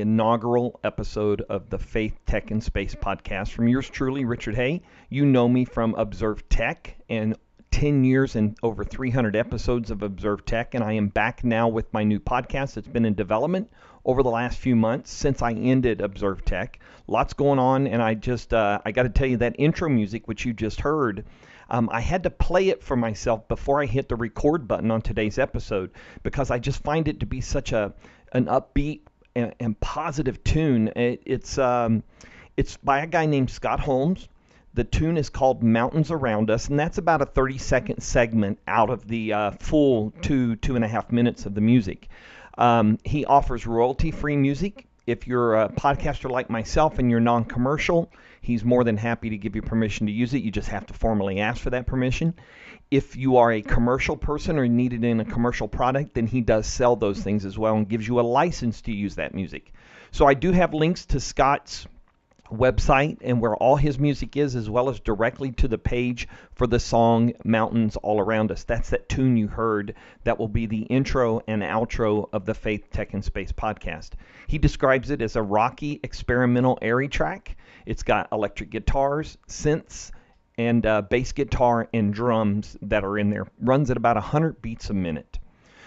the inaugural episode of the Faith, Tech, and Space podcast from yours truly, Richard Hay. You know me from Observe Tech and 10 years and over 300 episodes of Observe Tech, and I am back now with my new podcast that's been in development over the last few months since I ended Observe Tech. Lots going on, and I just, uh, I got to tell you that intro music, which you just heard, um, I had to play it for myself before I hit the record button on today's episode because I just find it to be such a an upbeat and, and positive tune. It, it's um, it's by a guy named Scott Holmes. The tune is called Mountains Around Us, and that's about a 30 second segment out of the uh, full two, two and a half minutes of the music. Um, he offers royalty free music. If you're a podcaster like myself and you're non commercial, he's more than happy to give you permission to use it. You just have to formally ask for that permission. If you are a commercial person or need it in a commercial product, then he does sell those things as well and gives you a license to use that music. So I do have links to Scott's website and where all his music is, as well as directly to the page for the song Mountains All Around Us. That's that tune you heard that will be the intro and outro of the Faith, Tech, and Space podcast. He describes it as a rocky, experimental, airy track. It's got electric guitars, synths, and uh, bass guitar and drums that are in there. Runs at about 100 beats a minute.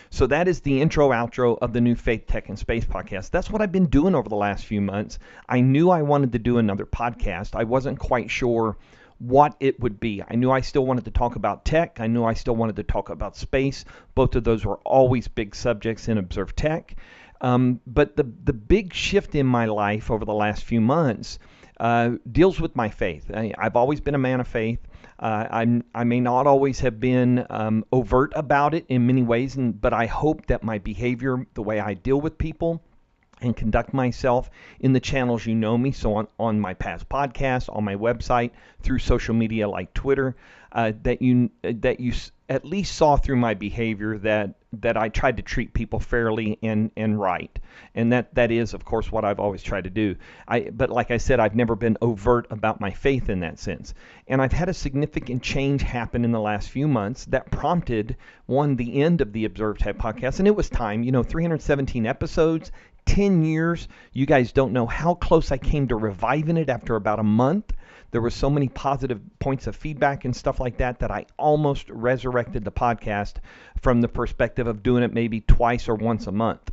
So that is the intro outro of the new Faith Tech and Space podcast. That's what I've been doing over the last few months. I knew I wanted to do another podcast. I wasn't quite sure what it would be. I knew I still wanted to talk about tech. I knew I still wanted to talk about space. Both of those were always big subjects in Observe Tech. Um, but the the big shift in my life over the last few months uh, deals with my faith. I, I've always been a man of faith. Uh, I'm, I may not always have been um, overt about it in many ways, and, but I hope that my behavior, the way I deal with people, and conduct myself in the channels you know me. So on, on my past podcasts, on my website, through social media like Twitter, uh, that you that you at least saw through my behavior that that I tried to treat people fairly and and right, and that that is of course what I've always tried to do. I but like I said, I've never been overt about my faith in that sense, and I've had a significant change happen in the last few months that prompted one the end of the Observed Tech podcast, and it was time. You know, 317 episodes. 10 years. You guys don't know how close I came to reviving it after about a month. There were so many positive points of feedback and stuff like that that I almost resurrected the podcast from the perspective of doing it maybe twice or once a month.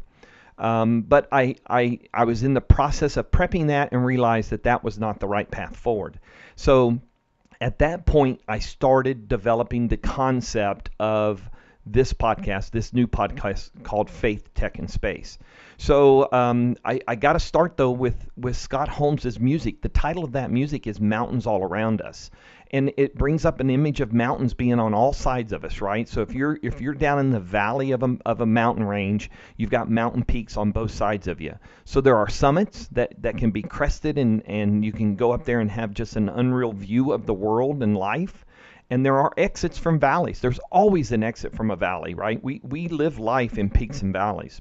Um, but I, I, I was in the process of prepping that and realized that that was not the right path forward. So at that point, I started developing the concept of this podcast, this new podcast called Faith, Tech, and Space. So um, I, I got to start though with with Scott Holmes's music. The title of that music is "Mountains All Around Us," and it brings up an image of mountains being on all sides of us, right? So if you're if you're down in the valley of a of a mountain range, you've got mountain peaks on both sides of you. So there are summits that that can be crested, and and you can go up there and have just an unreal view of the world and life and there are exits from valleys. There's always an exit from a valley, right? We we live life in peaks and valleys.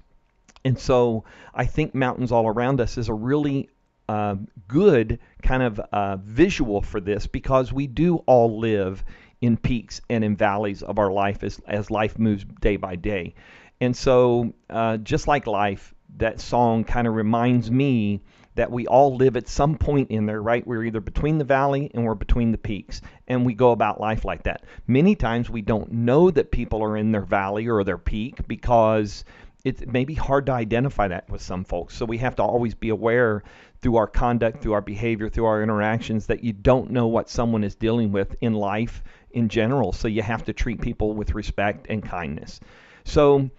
And so I think mountains all around us is a really uh, good kind of uh, visual for this because we do all live in peaks and in valleys of our life as, as life moves day by day. And so, uh, just like life, that song kind of reminds me that we all live at some point in there, right? We're either between the valley and we're between the peaks, and we go about life like that. Many times we don't know that people are in their valley or their peak because it may be hard to identify that with some folks. So we have to always be aware through our conduct, through our behavior, through our interactions that you don't know what someone is dealing with in life in general. So you have to treat people with respect and kindness. So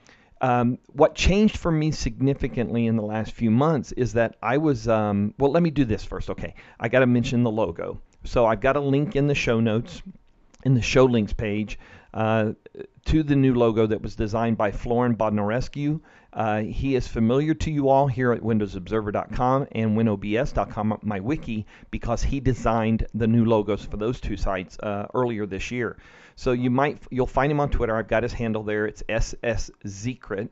um, what changed for me significantly in the last few months is that I was, um, well, let me do this first. Okay. I got to mention the logo. So I've got a link in the show notes, in the show links page uh, to the new logo that was designed by Florin Bodnarescu. Uh, he is familiar to you all here at WindowsObserver.com and WinOBS.com, my wiki, because he designed the new logos for those two sites uh, earlier this year. So you might you'll find him on Twitter. I've got his handle there. It's SS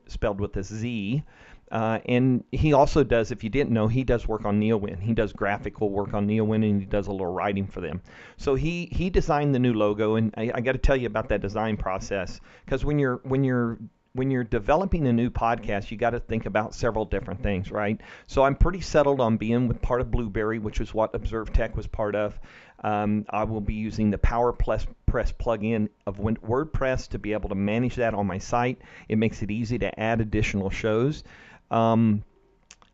spelled with a Z. Uh, and he also does, if you didn't know, he does work on Neowin. He does graphical work on Neowin, and he does a little writing for them. So he he designed the new logo, and I, I got to tell you about that design process because when you're when you're when you're developing a new podcast, you got to think about several different things, right? So I'm pretty settled on being with part of Blubrry, which is what Observe Tech was part of. Um, I will be using the PowerPress plugin of WordPress to be able to manage that on my site. It makes it easy to add additional shows. Um,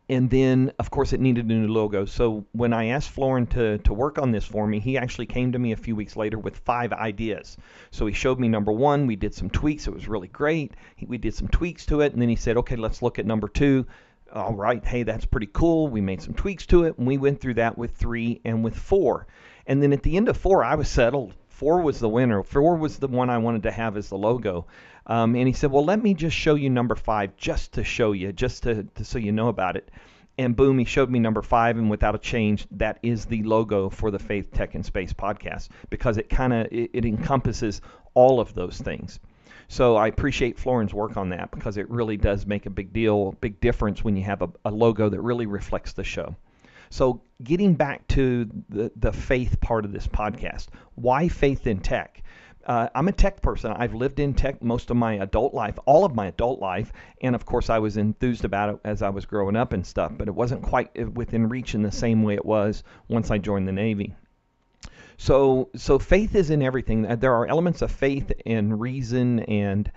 and then of course it needed a new logo. So when I asked Florin to, to work on this for me, he actually came to me a few weeks later with five ideas. So he showed me number one, we did some tweaks, it was really great. We did some tweaks to it, and then he said, okay, let's look at number two. All right, hey, that's pretty cool. We made some tweaks to it, and we went through that with three and with four. And then at the end of four, I was settled. Four was the winner. Four was the one I wanted to have as the logo. Um, and he said, well, let me just show you number five just to show you, just to, to so you know about it. And boom, he showed me number five, and without a change, that is the logo for the Faith, Tech, and Space podcast because it kind of it, it encompasses all of those things. So I appreciate Florin's work on that because it really does make a big deal, big difference when you have a, a logo that really reflects the show. So getting back to the, the faith part of this podcast, why faith in tech? Uh, I'm a tech person. I've lived in tech most of my adult life, all of my adult life, and of course I was enthused about it as I was growing up and stuff. But it wasn't quite uh, within reach in the same way it was once I joined the Navy. So, so faith is in everything. There are elements of faith and reason and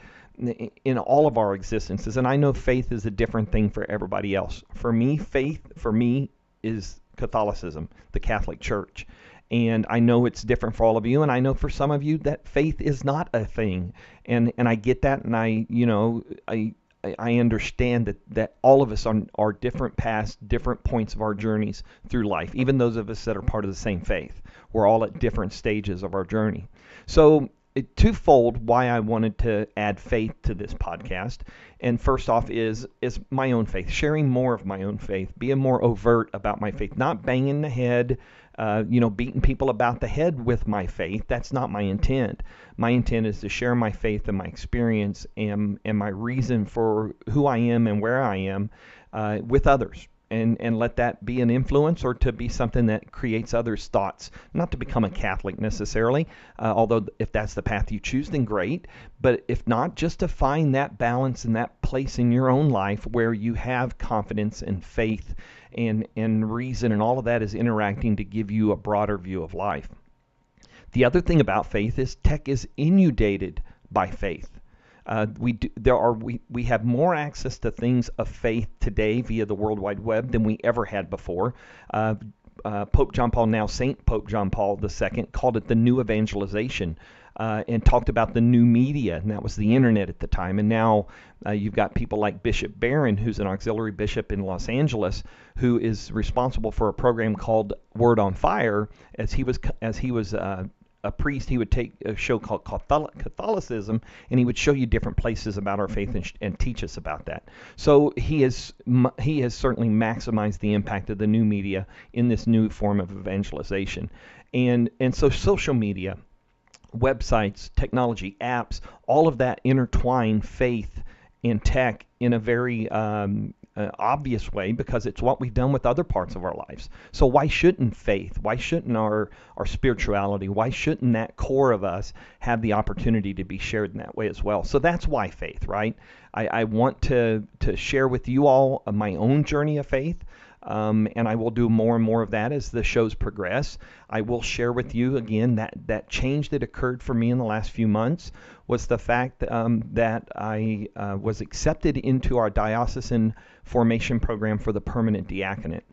in all of our existences. And I know faith is a different thing for everybody else. For me, faith for me is Catholicism, the Catholic Church. And I know it's different for all of you, and I know for some of you that faith is not a thing. And and I get that, and I you know I I understand that, that all of us are, are different paths, different points of our journeys through life, even those of us that are part of the same faith. We're all at different stages of our journey. So twofold why I wanted to add faith to this podcast. And first off is is my own faith, sharing more of my own faith, being more overt about my faith, not banging the head, uh, you know, beating people about the head with my faith. That's not my intent. My intent is to share my faith and my experience and and my reason for who I am and where I am uh, with others and and let that be an influence or to be something that creates others' thoughts. Not to become a Catholic necessarily, uh, although if that's the path you choose, then great. But if not, just to find that balance and that place in your own life where you have confidence and faith and and reason and all of that is interacting to give you a broader view of life. The other thing about faith is tech is inundated by faith. Uh, we do, there are we, we have more access to things of faith today via the World Wide Web than we ever had before. Uh, uh, Pope John Paul, now Saint Pope John Paul II, called it the new evangelization. Uh, and talked about the new media, and that was the internet at the time. And now uh, you've got people like Bishop Barron, who's an auxiliary bishop in Los Angeles, who is responsible for a program called Word on Fire, as he was as he was uh, a priest, he would take a show called Catholicism, and he would show you different places about our faith and, and, teach us about that. So he has he has certainly maximized the impact of the new media in this new form of evangelization, and and so social media, websites, technology, apps, all of that intertwine faith and tech in a very um, uh, obvious way because it's what we've done with other parts of our lives. So why shouldn't faith? Why shouldn't our our spirituality? Why shouldn't that core of us have the opportunity to be shared in that way as well? So that's why faith, right? I, I want to to share with you all my own journey of faith. Um, and I will do more and more of that as the shows progress. I will share with you again that that change that occurred for me in the last few months was the fact um, that I uh, was accepted into our diocesan formation program for the permanent diaconate.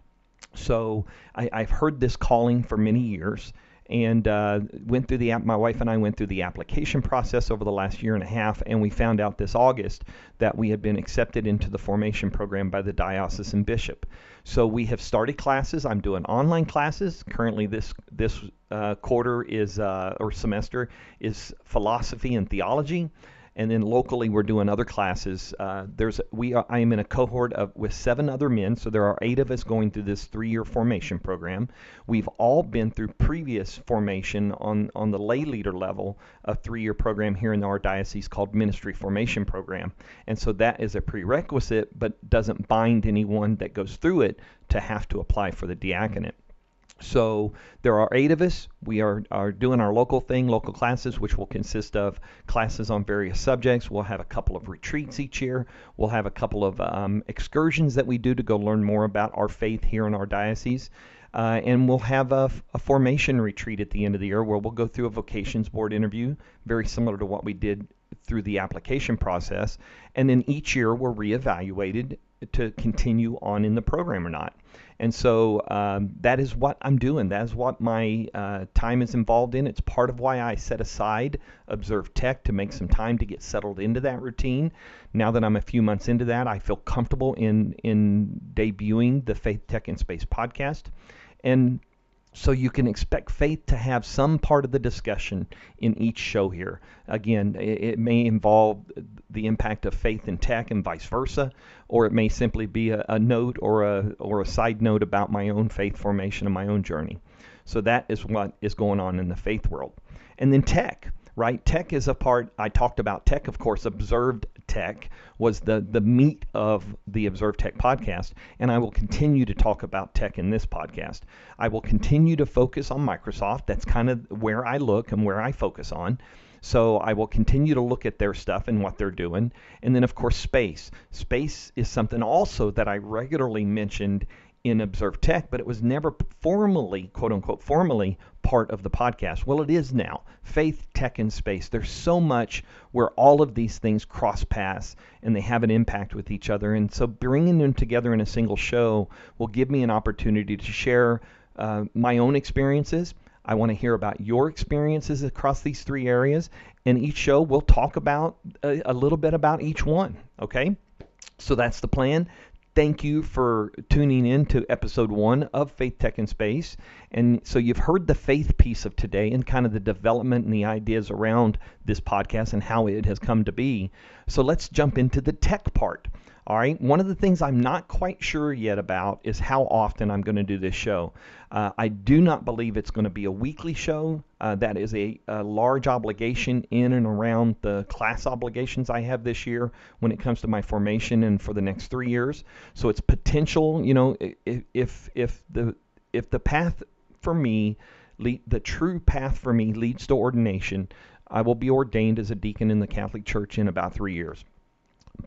So I, I've heard this calling for many years and uh, went through the app. my wife and I went through the application process over the last year and a half, and we found out this August that we had been accepted into the formation program by the diocesan bishop. So we have started classes. I'm doing online classes currently. This this uh, quarter is uh, or semester is philosophy and theology and then locally we're doing other classes. Uh, there's we are, I am in a cohort of with seven other men, so there are eight of us going through this three-year formation program. We've all been through previous formation on on the lay leader level, a three-year program here in our diocese called Ministry Formation Program, and so that is a prerequisite, but doesn't bind anyone that goes through it to have to apply for the diaconate. So there are eight of us. We are, are doing our local thing, local classes, which will consist of classes on various subjects. We'll have a couple of retreats each year. We'll have a couple of um, excursions that we do to go learn more about our faith here in our diocese. Uh, and we'll have a, a, formation retreat at the end of the year where we'll go through a vocations board interview, very similar to what we did through the application process. And then each year we're reevaluated to continue on in the program or not. And so um, that is what I'm doing. That is what my uh, time is involved in. It's part of why I set aside Observe Tech to make some time to get settled into that routine. Now that I'm a few months into that, I feel comfortable in in debuting the Faith Tech in Space podcast. And so you can expect faith to have some part of the discussion in each show here. Again, it, may involve the impact of faith in tech and vice versa, or it may simply be a, a note or a or a side note about my own faith formation and my own journey. So that is what is going on in the faith world. And then tech right? Tech is a part. I talked about tech, of course. Observed Tech was the the meat of the Observed Tech podcast, and I will continue to talk about tech in this podcast. I will continue to focus on Microsoft. That's kind of where I look and where I focus on. So I will continue to look at their stuff and what they're doing. And then, of course, space. Space is something also that I regularly mentioned in Observe Tech, but it was never formally, quote unquote, formally part of the podcast. Well, it is now. Faith, tech, and space. There's so much where all of these things cross paths and they have an impact with each other. And so bringing them together in a single show will give me an opportunity to share uh, my own experiences. I want to hear about your experiences across these three areas. And each show, we'll talk about a, a little bit about each one. Okay? So that's the plan thank you for tuning in to episode one of Faith Tech in Space. And so you've heard the faith piece of today and kind of the development and the ideas around this podcast and how it has come to be. So let's jump into the tech part. All right. One of the things I'm not quite sure yet about is how often I'm going to do this show. Uh, I do not believe it's going to be a weekly show. Uh, that is a, a, large obligation in and around the class obligations I have this year when it comes to my formation and for the next three years. So it's potential. You know, if if, if the if the path for me, the true path for me leads to ordination, I will be ordained as a deacon in the Catholic Church in about three years.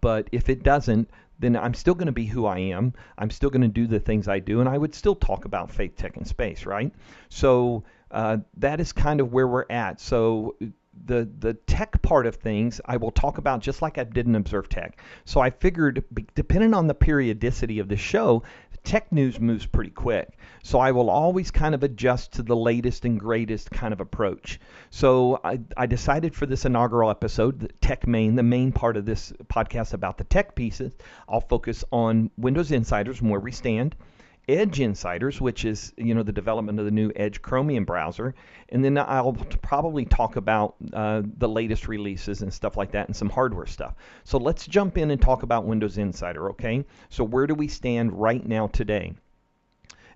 But if it doesn't, then I'm still going to be who I am. I'm still going to do the things I do, and I would still talk about faith, tech, and space, right? So uh, that is kind of where we're at. So the the tech part of things I will talk about just like I did in Observe Tech. So I figured, depending on the periodicity of the show, tech news moves pretty quick. So I will always kind of adjust to the latest and greatest kind of approach. So I, I decided for this inaugural episode, the Tech Main, the main part of this podcast about the tech pieces, I'll focus on Windows Insiders and where we stand. Edge Insiders, which is you know the development of the new Edge Chromium browser, and then I'll probably talk about uh, the latest releases and stuff like that, and some hardware stuff. So let's jump in and talk about Windows Insider. Okay, so where do we stand right now today?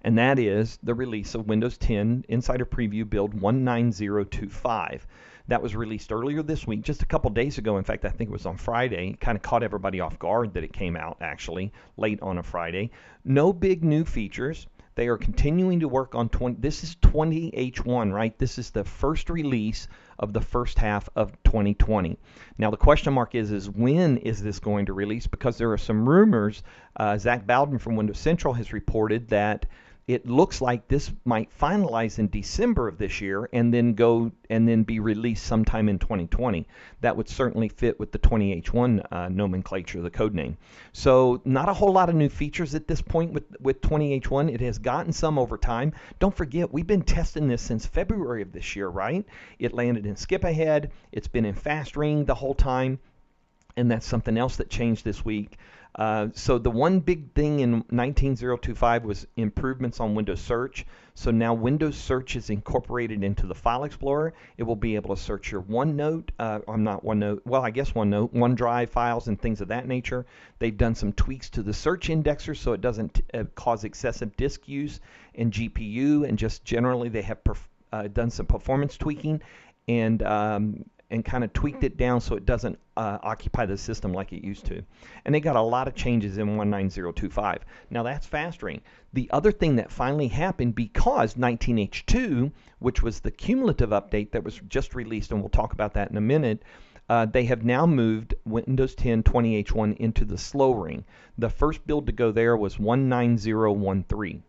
And that is the release of Windows 10 Insider Preview Build 19025 that was released earlier this week, just a couple days ago. In fact, I think it was on Friday. Kind of caught everybody off guard that it came out actually late on a Friday. No big new features. They are continuing to work on 20. This is 20H1, right? This is the first release of the first half of 2020. Now the question mark is, is when is this going to release? Because there are some rumors. Uh, Zach Bowden from Windows Central has reported that it looks like this might finalize in December of this year and then go and then be released sometime in 2020. That would certainly fit with the 20H1 uh, nomenclature, the code name. So not a whole lot of new features at this point with with 20H1. It has gotten some over time. Don't forget, we've been testing this since February of this year, right? It landed in Skip Ahead. It's been in Fast Ring the whole time, and that's something else that changed this week. Uh, so the one big thing in 19025 was improvements on Windows Search. So now Windows Search is incorporated into the File Explorer. It will be able to search your OneNote, uh, I'm not OneNote, well I guess OneNote, OneDrive files and things of that nature. They've done some tweaks to the search indexer so it doesn't uh, cause excessive disk use and GPU and just generally they have perf- uh, done some performance tweaking and um, and kind of tweaked it down so it doesn't uh, occupy the system like it used to. And they got a lot of changes in 19025. Now that's fast ring. The other thing that finally happened because 19H2, which was the cumulative update that was just released, and we'll talk about that in a minute, uh, they have now moved Windows 10 20H1 into the slow ring. The first build to go there was 19013.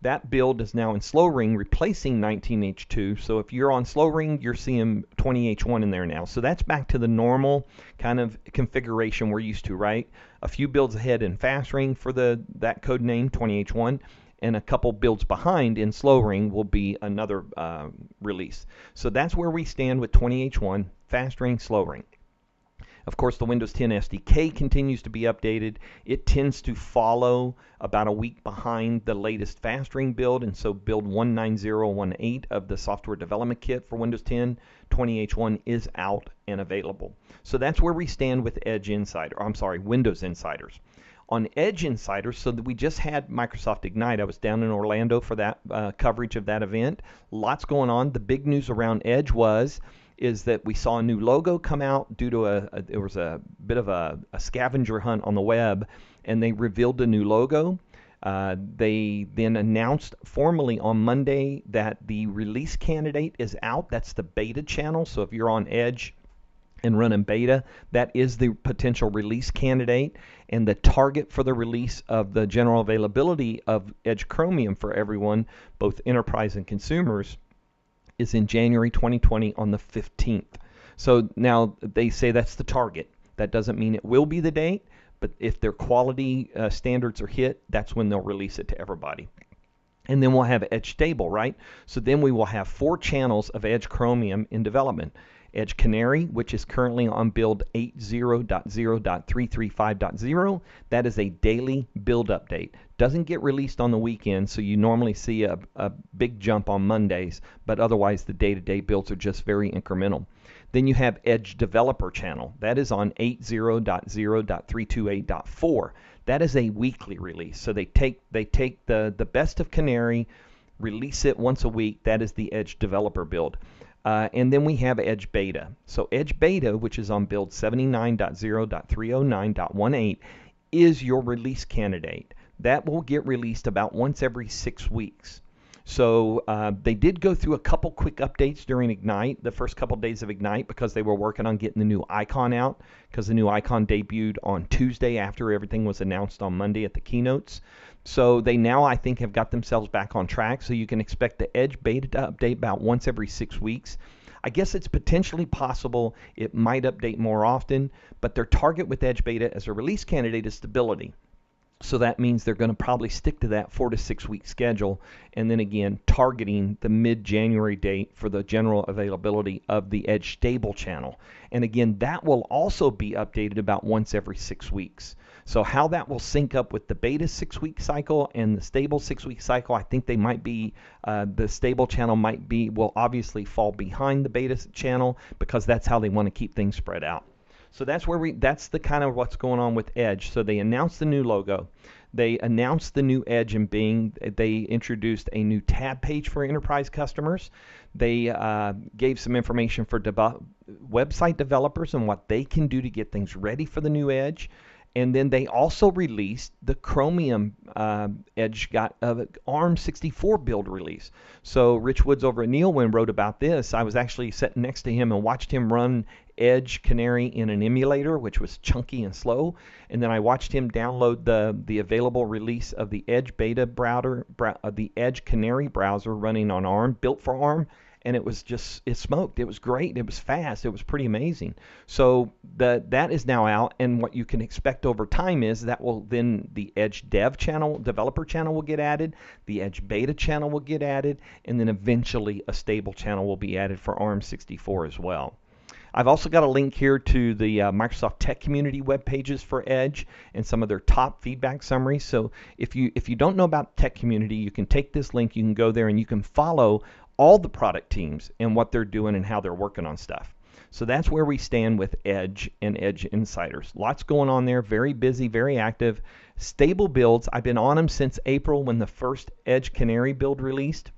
That build is now in slow ring, replacing 19H2. So if you're on slow ring, you're seeing 20H1 in there now. So that's back to the normal kind of configuration we're used to, right? A few builds ahead in fast ring for the that code name 20H1, and a couple builds behind in slow ring will be another uh, release. So that's where we stand with 20H1, fast ring, slow ring. Of course, the Windows 10 SDK continues to be updated. It tends to follow about a week behind the latest fast ring build, and so build 19018 of the software development kit for Windows 10 20H1 is out and available. So that's where we stand with Edge Insider. I'm sorry, Windows Insiders on Edge Insiders. So that we just had Microsoft Ignite. I was down in Orlando for that uh, coverage of that event. Lots going on. The big news around Edge was is that we saw a new logo come out due to a, a there was a bit of a, a, scavenger hunt on the web, and they revealed a new logo. Uh, they then announced formally on Monday that the release candidate is out. That's the beta channel. So if you're on Edge and running beta, that is the potential release candidate. And the target for the release of the general availability of Edge Chromium for everyone, both enterprise and consumers, is in January 2020 on the 15th. So now they say that's the target. That doesn't mean it will be the date, but if their quality uh, standards are hit, that's when they'll release it to everybody. And then we'll have Edge Stable, right? So then we will have four channels of Edge Chromium in development. Edge Canary, which is currently on build 80.0.335.0. That is a daily build update. Doesn't get released on the weekend, so you normally see a, a big jump on Mondays, but otherwise the day to day builds are just very incremental. Then you have Edge Developer Channel. That is on 80.0.328.4. That is a weekly release. So they take they take the, the best of Canary, release it once a week. That is the Edge Developer build. Uh, and then we have Edge Beta. So Edge Beta, which is on build 79.0.309.18, is your release candidate. That will get released about once every six weeks. So uh, they did go through a couple quick updates during Ignite, the first couple days of Ignite, because they were working on getting the new icon out, because the new icon debuted on Tuesday after everything was announced on Monday at the keynotes. So they now, I think, have got themselves back on track. So you can expect the Edge beta to update about once every six weeks. I guess it's potentially possible it might update more often, but their target with Edge beta as a release candidate is stability. So that means they're going to probably stick to that four to six week schedule. And then again, targeting the mid January date for the general availability of the Edge Stable channel. And again, that will also be updated about once every six weeks. So how that will sync up with the beta six week cycle and the stable six week cycle, I think they might be uh, the stable channel might be will obviously fall behind the beta channel because that's how they want to keep things spread out. So that's where we that's the kind of what's going on with Edge. So they announced the new logo. They announced the new Edge and Bing. They introduced a new tab page for enterprise customers. They uh, gave some information for website developers and what they can do to get things ready for the new Edge. And then they also released the Chromium uh, Edge got uh, ARM64 build release. So Rich Woods over at Neowin wrote about this. I was actually sitting next to him and watched him run Edge Canary in an emulator, which was chunky and slow. And then I watched him download the the available release of the Edge Beta browser, uh, the Edge Canary browser running on ARM, built for ARM and it was just it smoked. It was great. It was fast. It was pretty amazing. So the that is now out, and what you can expect over time is that will then the Edge Dev channel, developer channel will get added, the Edge Beta channel will get added, and then eventually a stable channel will be added for ARM64 as well. I've also got a link here to the uh, Microsoft Tech Community web pages for Edge and some of their top feedback summaries. So if you if you don't know about Tech Community, you can take this link, you can go there, and you can follow all the product teams and what they're doing and how they're working on stuff. So that's where we stand with Edge and Edge Insiders. Lots going on there, very busy, very active. Stable builds. I've been on them since April when the first Edge Canary build released.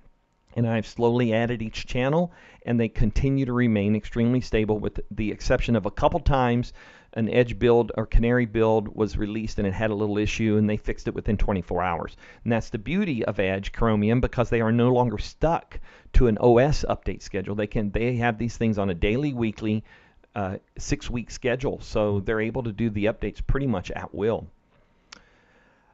And I've slowly added each channel, and they continue to remain extremely stable, with the exception of a couple times an Edge build or Canary build was released and it had a little issue, and they fixed it within 24 hours. And that's the beauty of Edge Chromium because they are no longer stuck to an OS update schedule. They can they have these things on a daily, weekly, uh, six week schedule, so they're able to do the updates pretty much at will.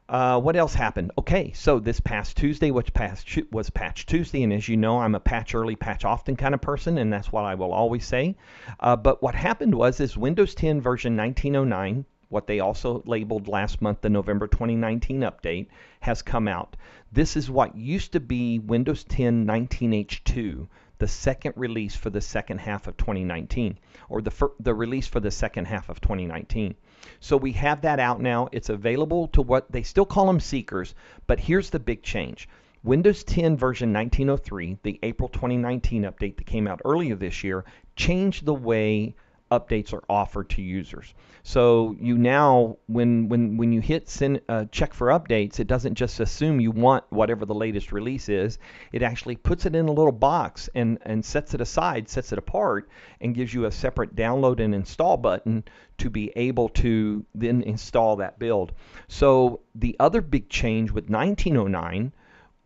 Uh, what else happened? Okay, so this past Tuesday, which past was Patch Tuesday, and as you know, I'm a patch early, patch often kind of person, and that's what I will always say. Uh, but what happened was, is Windows 10 version 1909, what they also labeled last month the November 2019 update, has come out. This is what used to be Windows 10 19H2, the second release for the second half of 2019, or the fir- the release for the second half of 2019. So we have that out now. It's available to what they still call them seekers, but here's the big change. Windows 10 version 1903, the April 2019 update that came out earlier this year, changed the way updates are offered to users. So you now, when when when you hit send, uh, check for updates, it doesn't just assume you want whatever the latest release is. It actually puts it in a little box and and sets it aside, sets it apart, and gives you a separate download and install button to be able to then install that build. So the other big change with 1909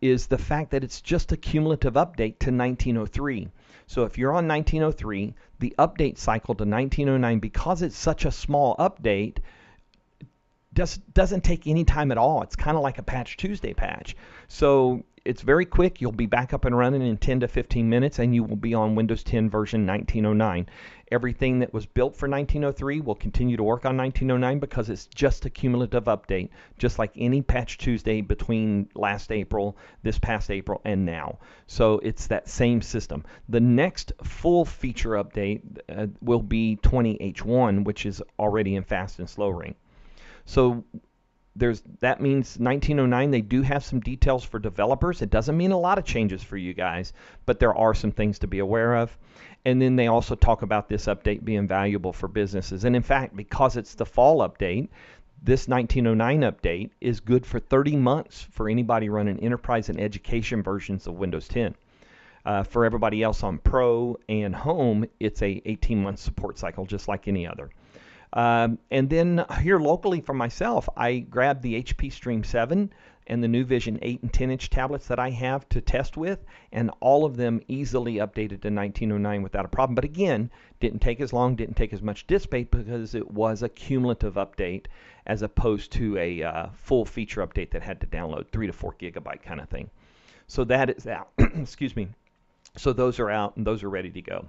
is the fact that it's just a cumulative update to 1903. So if you're on 1903, the update cycle to 1909, because it's such a small update, just doesn't take any time at all. It's kind of like a Patch Tuesday patch. So it's very quick. You'll be back up and running in 10 to 15 minutes, and you will be on Windows 10 version 1909. Everything that was built for 1903 will continue to work on 1909 because it's just a cumulative update, just like any Patch Tuesday between last April, this past April, and now. So it's that same system. The next full feature update uh, will be 20H1, which is already in fast and slow ring. So there's that means 1909 they do have some details for developers. It doesn't mean a lot of changes for you guys but there are some things to be aware of. And then they also talk about this update being valuable for businesses. And in fact because it's the fall update this 1909 update is good for 30 months for anybody running enterprise and education versions of windows 10 uh, for everybody else on pro and home it's a 18 month support cycle just like any other um, and then here locally for myself, I grabbed the HP Stream 7 and the new Vision 8 and 10 inch tablets that I have to test with, and all of them easily updated to 1909 without a problem. But again, didn't take as long, didn't take as much disk space because it was a cumulative update as opposed to a uh, full feature update that had to download 3 to 4 gigabyte kind of thing. So that is out. Excuse me. So those are out and those are ready to go.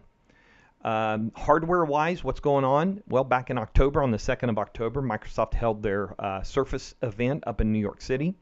Um, hardware wise, what's going on? Well, back in October, on the 2nd of October, Microsoft held their uh, Surface event up in New York City.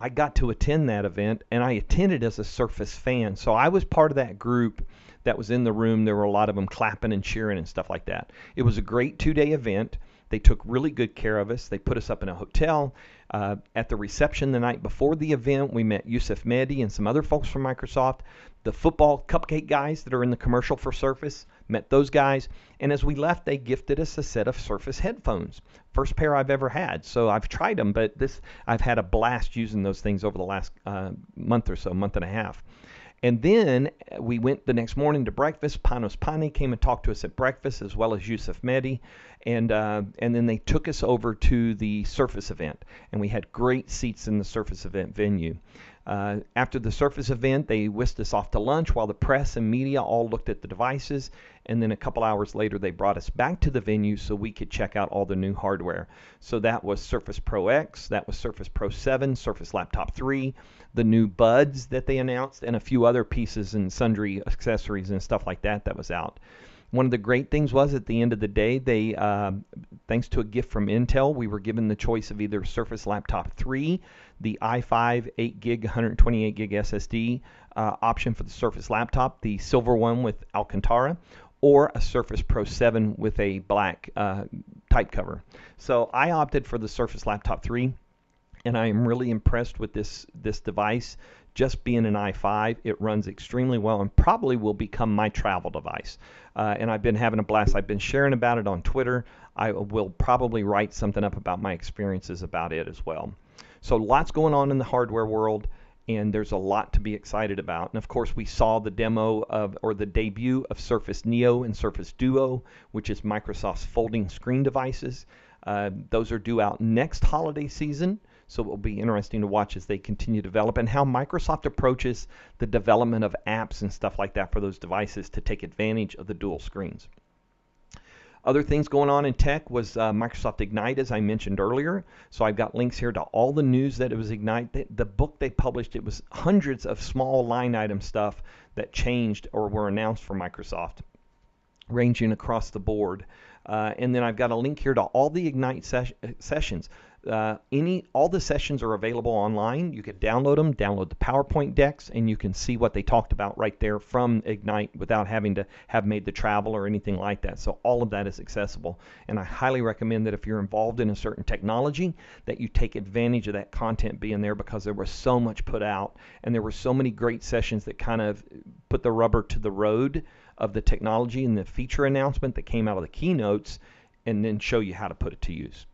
I got to attend that event, and I attended as a Surface fan. So I was part of that group that was in the room. There were a lot of them clapping and cheering and stuff like that. It was a great two day event. They took really good care of us. They put us up in a hotel. Uh, at the reception the night before the event, we met Yusuf Mehdi and some other folks from Microsoft. The football cupcake guys that are in the commercial for Surface, met those guys. And as we left, they gifted us a set of Surface headphones. First pair I've ever had. So I've tried them, but this I've had a blast using those things over the last uh, month or so, month and a half. And then uh, we went the next morning to breakfast. Panos Panay came and talked to us at breakfast, as well as Yusuf Mehdi. And, uh, and then they took us over to the Surface event. And we had great seats in the Surface event venue. Uh, after the Surface event, they whisked us off to lunch while the press and media all looked at the devices. And then a couple hours later, they brought us back to the venue so we could check out all the new hardware. So that was Surface Pro X, that was Surface Pro 7, Surface Laptop 3, the new buds that they announced, and a few other pieces and sundry accessories and stuff like that that was out. One of the great things was at the end of the day, they, uh, thanks to a gift from Intel, we were given the choice of either Surface Laptop 3, the i5 8 gig, 128 gig SSD uh, option for the Surface Laptop, the silver one with Alcantara, or a Surface Pro 7 with a black uh, type cover. So I opted for the Surface Laptop 3 and I am really impressed with this this device. Just being an i5, it runs extremely well and probably will become my travel device. Uh, and I've been having a blast. I've been sharing about it on Twitter. I will probably write something up about my experiences about it as well. So lots going on in the hardware world and there's a lot to be excited about. And of course, we saw the demo of or the debut of Surface Neo and Surface Duo, which is Microsoft's folding screen devices. Uh, those are due out next holiday season, so it will be interesting to watch as they continue to develop and how Microsoft approaches the development of apps and stuff like that for those devices to take advantage of the dual screens. Other things going on in tech was uh, Microsoft Ignite, as I mentioned earlier. So I've got links here to all the news that it was Ignite. The, the book they published, it was hundreds of small line item stuff that changed or were announced for Microsoft, ranging across the board. Uh, and then I've got a link here to all the Ignite ses- sessions uh, any all the sessions are available online. You can download them, download the PowerPoint decks, and you can see what they talked about right there from Ignite without having to have made the travel or anything like that. So all of that is accessible, and I highly recommend that if you're involved in a certain technology, that you take advantage of that content being there because there was so much put out, and there were so many great sessions that kind of put the rubber to the road of the technology and the feature announcement that came out of the keynotes, and then show you how to put it to use.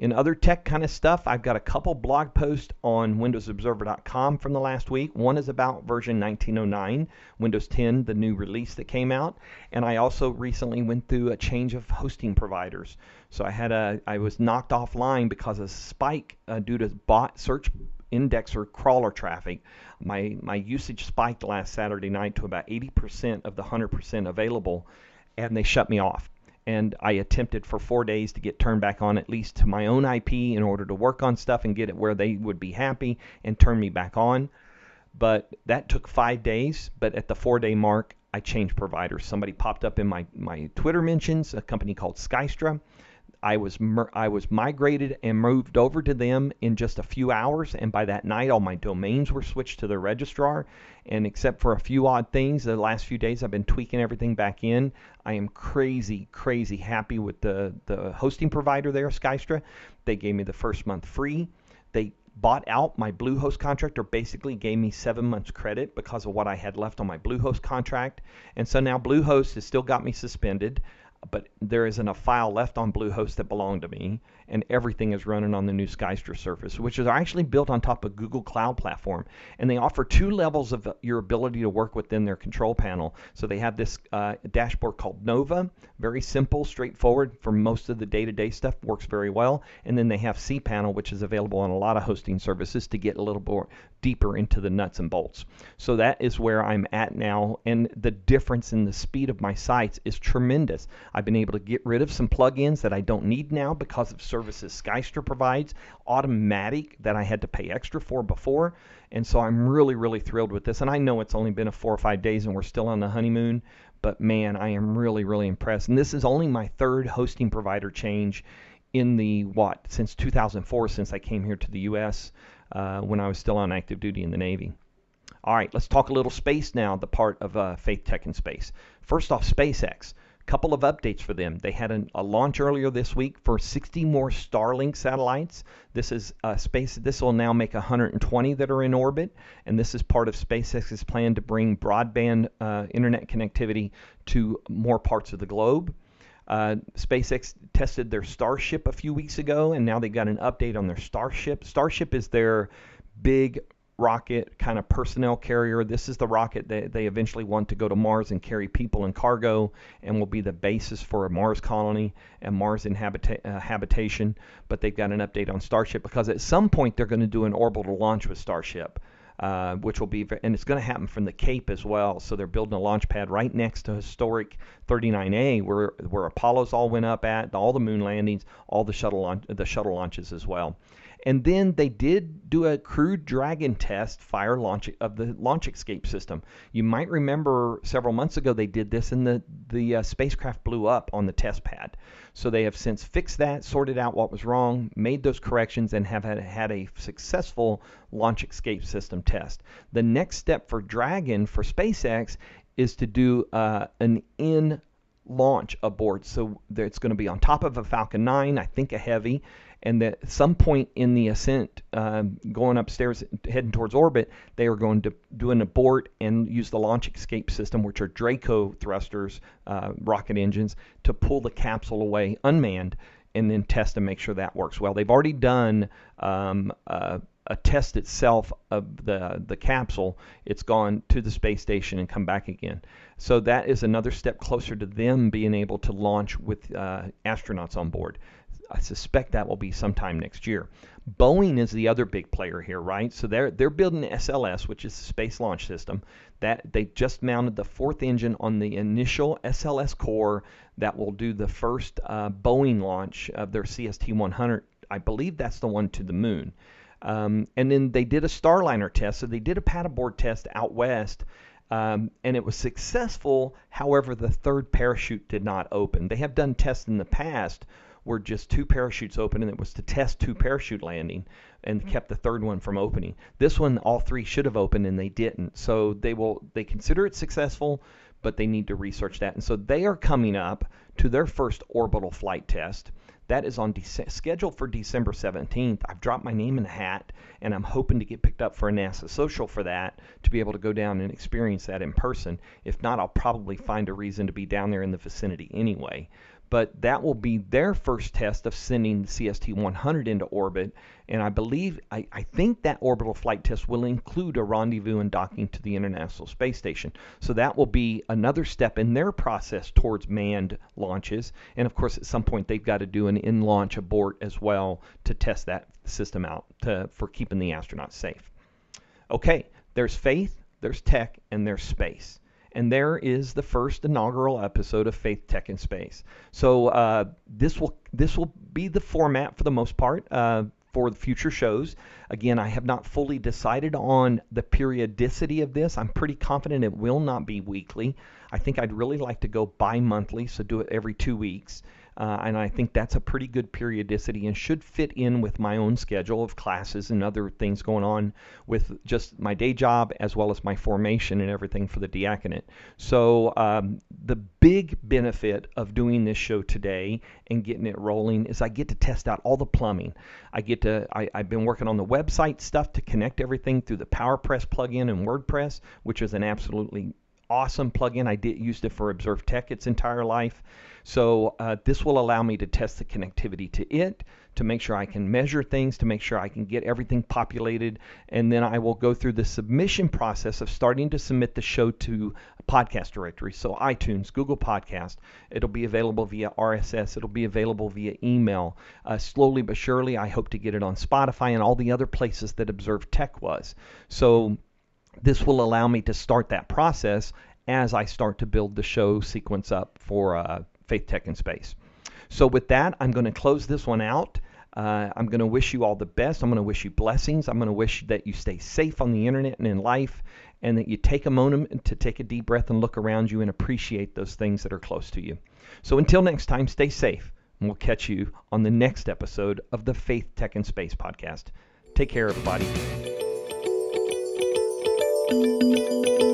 In other tech kind of stuff, I've got a couple blog posts on WindowsObserver.com from the last week. One is about version 1909, Windows 10, the new release that came out, and I also recently went through a change of hosting providers. So I had a I was knocked offline because of spike uh, due to bot search indexer crawler traffic. My my usage spiked last Saturday night to about 80% of the 100% available, and they shut me off and I attempted for four days to get turned back on at least to my own IP in order to work on stuff and get it where they would be happy and turn me back on. But that took five days. But at the four day mark, I changed providers. Somebody popped up in my, my Twitter mentions, a company called Skystra. I was I was migrated and moved over to them in just a few hours, and by that night, all my domains were switched to the registrar. And except for a few odd things, the last few days I've been tweaking everything back in. I am crazy, crazy happy with the the hosting provider there, Skystra. They gave me the first month free. They bought out my Bluehost contract or basically gave me seven months credit because of what I had left on my Bluehost contract. And so now Bluehost has still got me suspended but there isn't a file left on Bluehost that belonged to me, and everything is running on the new Skystra Surface, which is actually built on top of Google Cloud Platform. And they offer two levels of your ability to work within their control panel. So they have this uh, dashboard called Nova, very simple, straightforward for most of the day-to-day stuff, works very well. And then they have cPanel, which is available on a lot of hosting services to get a little more deeper into the nuts and bolts. So that is where I'm at now, and the difference in the speed of my sites is tremendous. I've been able to get rid of some plugins that I don't need now because of services Skystra provides, automatic that I had to pay extra for before. And so I'm really, really thrilled with this. And I know it's only been a four or five days and we're still on the honeymoon, but man, I am really, really impressed. And this is only my third hosting provider change in the what since 2004 since I came here to the U.S. Uh, when I was still on active duty in the Navy. All right, let's talk a little space now, the part of uh, Faith Tech and Space. First off, SpaceX couple of updates for them. They had an, a launch earlier this week for 60 more Starlink satellites. This is uh, space. This will now make 120 that are in orbit, and this is part of SpaceX's plan to bring broadband uh, internet connectivity to more parts of the globe. Uh, SpaceX tested their Starship a few weeks ago, and now they got an update on their Starship. Starship is their big rocket kind of personnel carrier. This is the rocket that they eventually want to go to Mars and carry people and cargo and will be the basis for a Mars colony and Mars inhabita- uh, habitation. But they've got an update on Starship because at some point they're going to do an orbital launch with Starship. Uh, which will be, and it's going to happen from the Cape as well. So they're building a launch pad right next to historic 39A, where where Apollo's all went up at, all the moon landings, all the shuttle launch, the shuttle launches as well. And then they did do a Crew Dragon test fire launch of the launch escape system. You might remember several months ago they did this, and the the uh, spacecraft blew up on the test pad. So they have since fixed that, sorted out what was wrong, made those corrections, and have had, had a successful launch escape system test. The next step for Dragon for SpaceX is to do uh, an in launch aboard. So it's going to be on top of a Falcon 9, I think a heavy, and that some point in the ascent, um, going upstairs, heading towards orbit, they are going to do an abort and use the launch escape system, which are Draco thrusters, uh, rocket engines, to pull the capsule away unmanned and then test and make sure that works well. They've already done um, uh, a test itself of the the capsule. It's gone to the space station and come back again. So that is another step closer to them being able to launch with uh, astronauts on board. I suspect that will be sometime next year. Boeing is the other big player here, right? So they're they're building SLS, which is the Space Launch System. That they just mounted the fourth engine on the initial SLS core that will do the first uh, Boeing launch of their CST-100. I believe that's the one to the moon. Um, and then they did a Starliner test. So they did a pad abort test out west. Um, and it was successful. However, the third parachute did not open. They have done tests in the past where just two parachutes open, and it was to test two mm-hmm. parachute landing, and mm-hmm. kept the third one from opening. This one, all three should have opened, and they didn't. So they will they consider it successful, but they need to research that. And so they are coming up to their first orbital flight test. That is on de- scheduled for December 17th. I've dropped my name in the hat, and I'm hoping to get picked up for a NASA social for that to be able to go down and experience that in person. If not, I'll probably find a reason to be down there in the vicinity anyway but that will be their first test of sending the CST-100 into orbit. And I believe, I, I, think that orbital flight test will include a rendezvous and docking to the International Space Station. So that will be another step in their process towards manned launches. And of course, at some point, they've got to do an in-launch abort as well to test that system out to, for keeping the astronauts safe. Okay, there's faith, there's tech, and there's space and there is the first inaugural episode of Faith Tech in Space. So uh, this will this will be the format for the most part. Uh, for the future shows. Again, I have not fully decided on the periodicity of this. I'm pretty confident it will not be weekly. I think I'd really like to go bi monthly, so do it every two weeks. Uh, and I think that's a pretty good periodicity and should fit in with my own schedule of classes and other things going on with just my day job as well as my formation and everything for the diaconate. So, um, the big benefit of doing this show today and getting it rolling is I get to test out all the plumbing. I get to, I, I've been working on the website stuff to connect everything through the PowerPress plugin and WordPress, which is an absolutely awesome plugin. I did used it for Observe Tech its entire life. So uh, this will allow me to test the connectivity to it, to make sure I can measure things, to make sure I can get everything populated, and then I will go through the submission process of starting to submit the show to podcast directory. So iTunes, Google Podcast. It'll be available via RSS. It'll be available via email. Uh, slowly but surely, I hope to get it on Spotify and all the other places that Observe Tech was. So this will allow me to start that process as I start to build the show sequence up for uh, Faith Tech in Space. So, with that, I'm going to close this one out. Uh, I'm going to wish you all the best. I'm going to wish you blessings. I'm going to wish that you stay safe on the internet and in life, and that you take a moment to take a deep breath and look around you and appreciate those things that are close to you. So, until next time, stay safe, and we'll catch you on the next episode of the Faith Tech in Space podcast. Take care, everybody. Música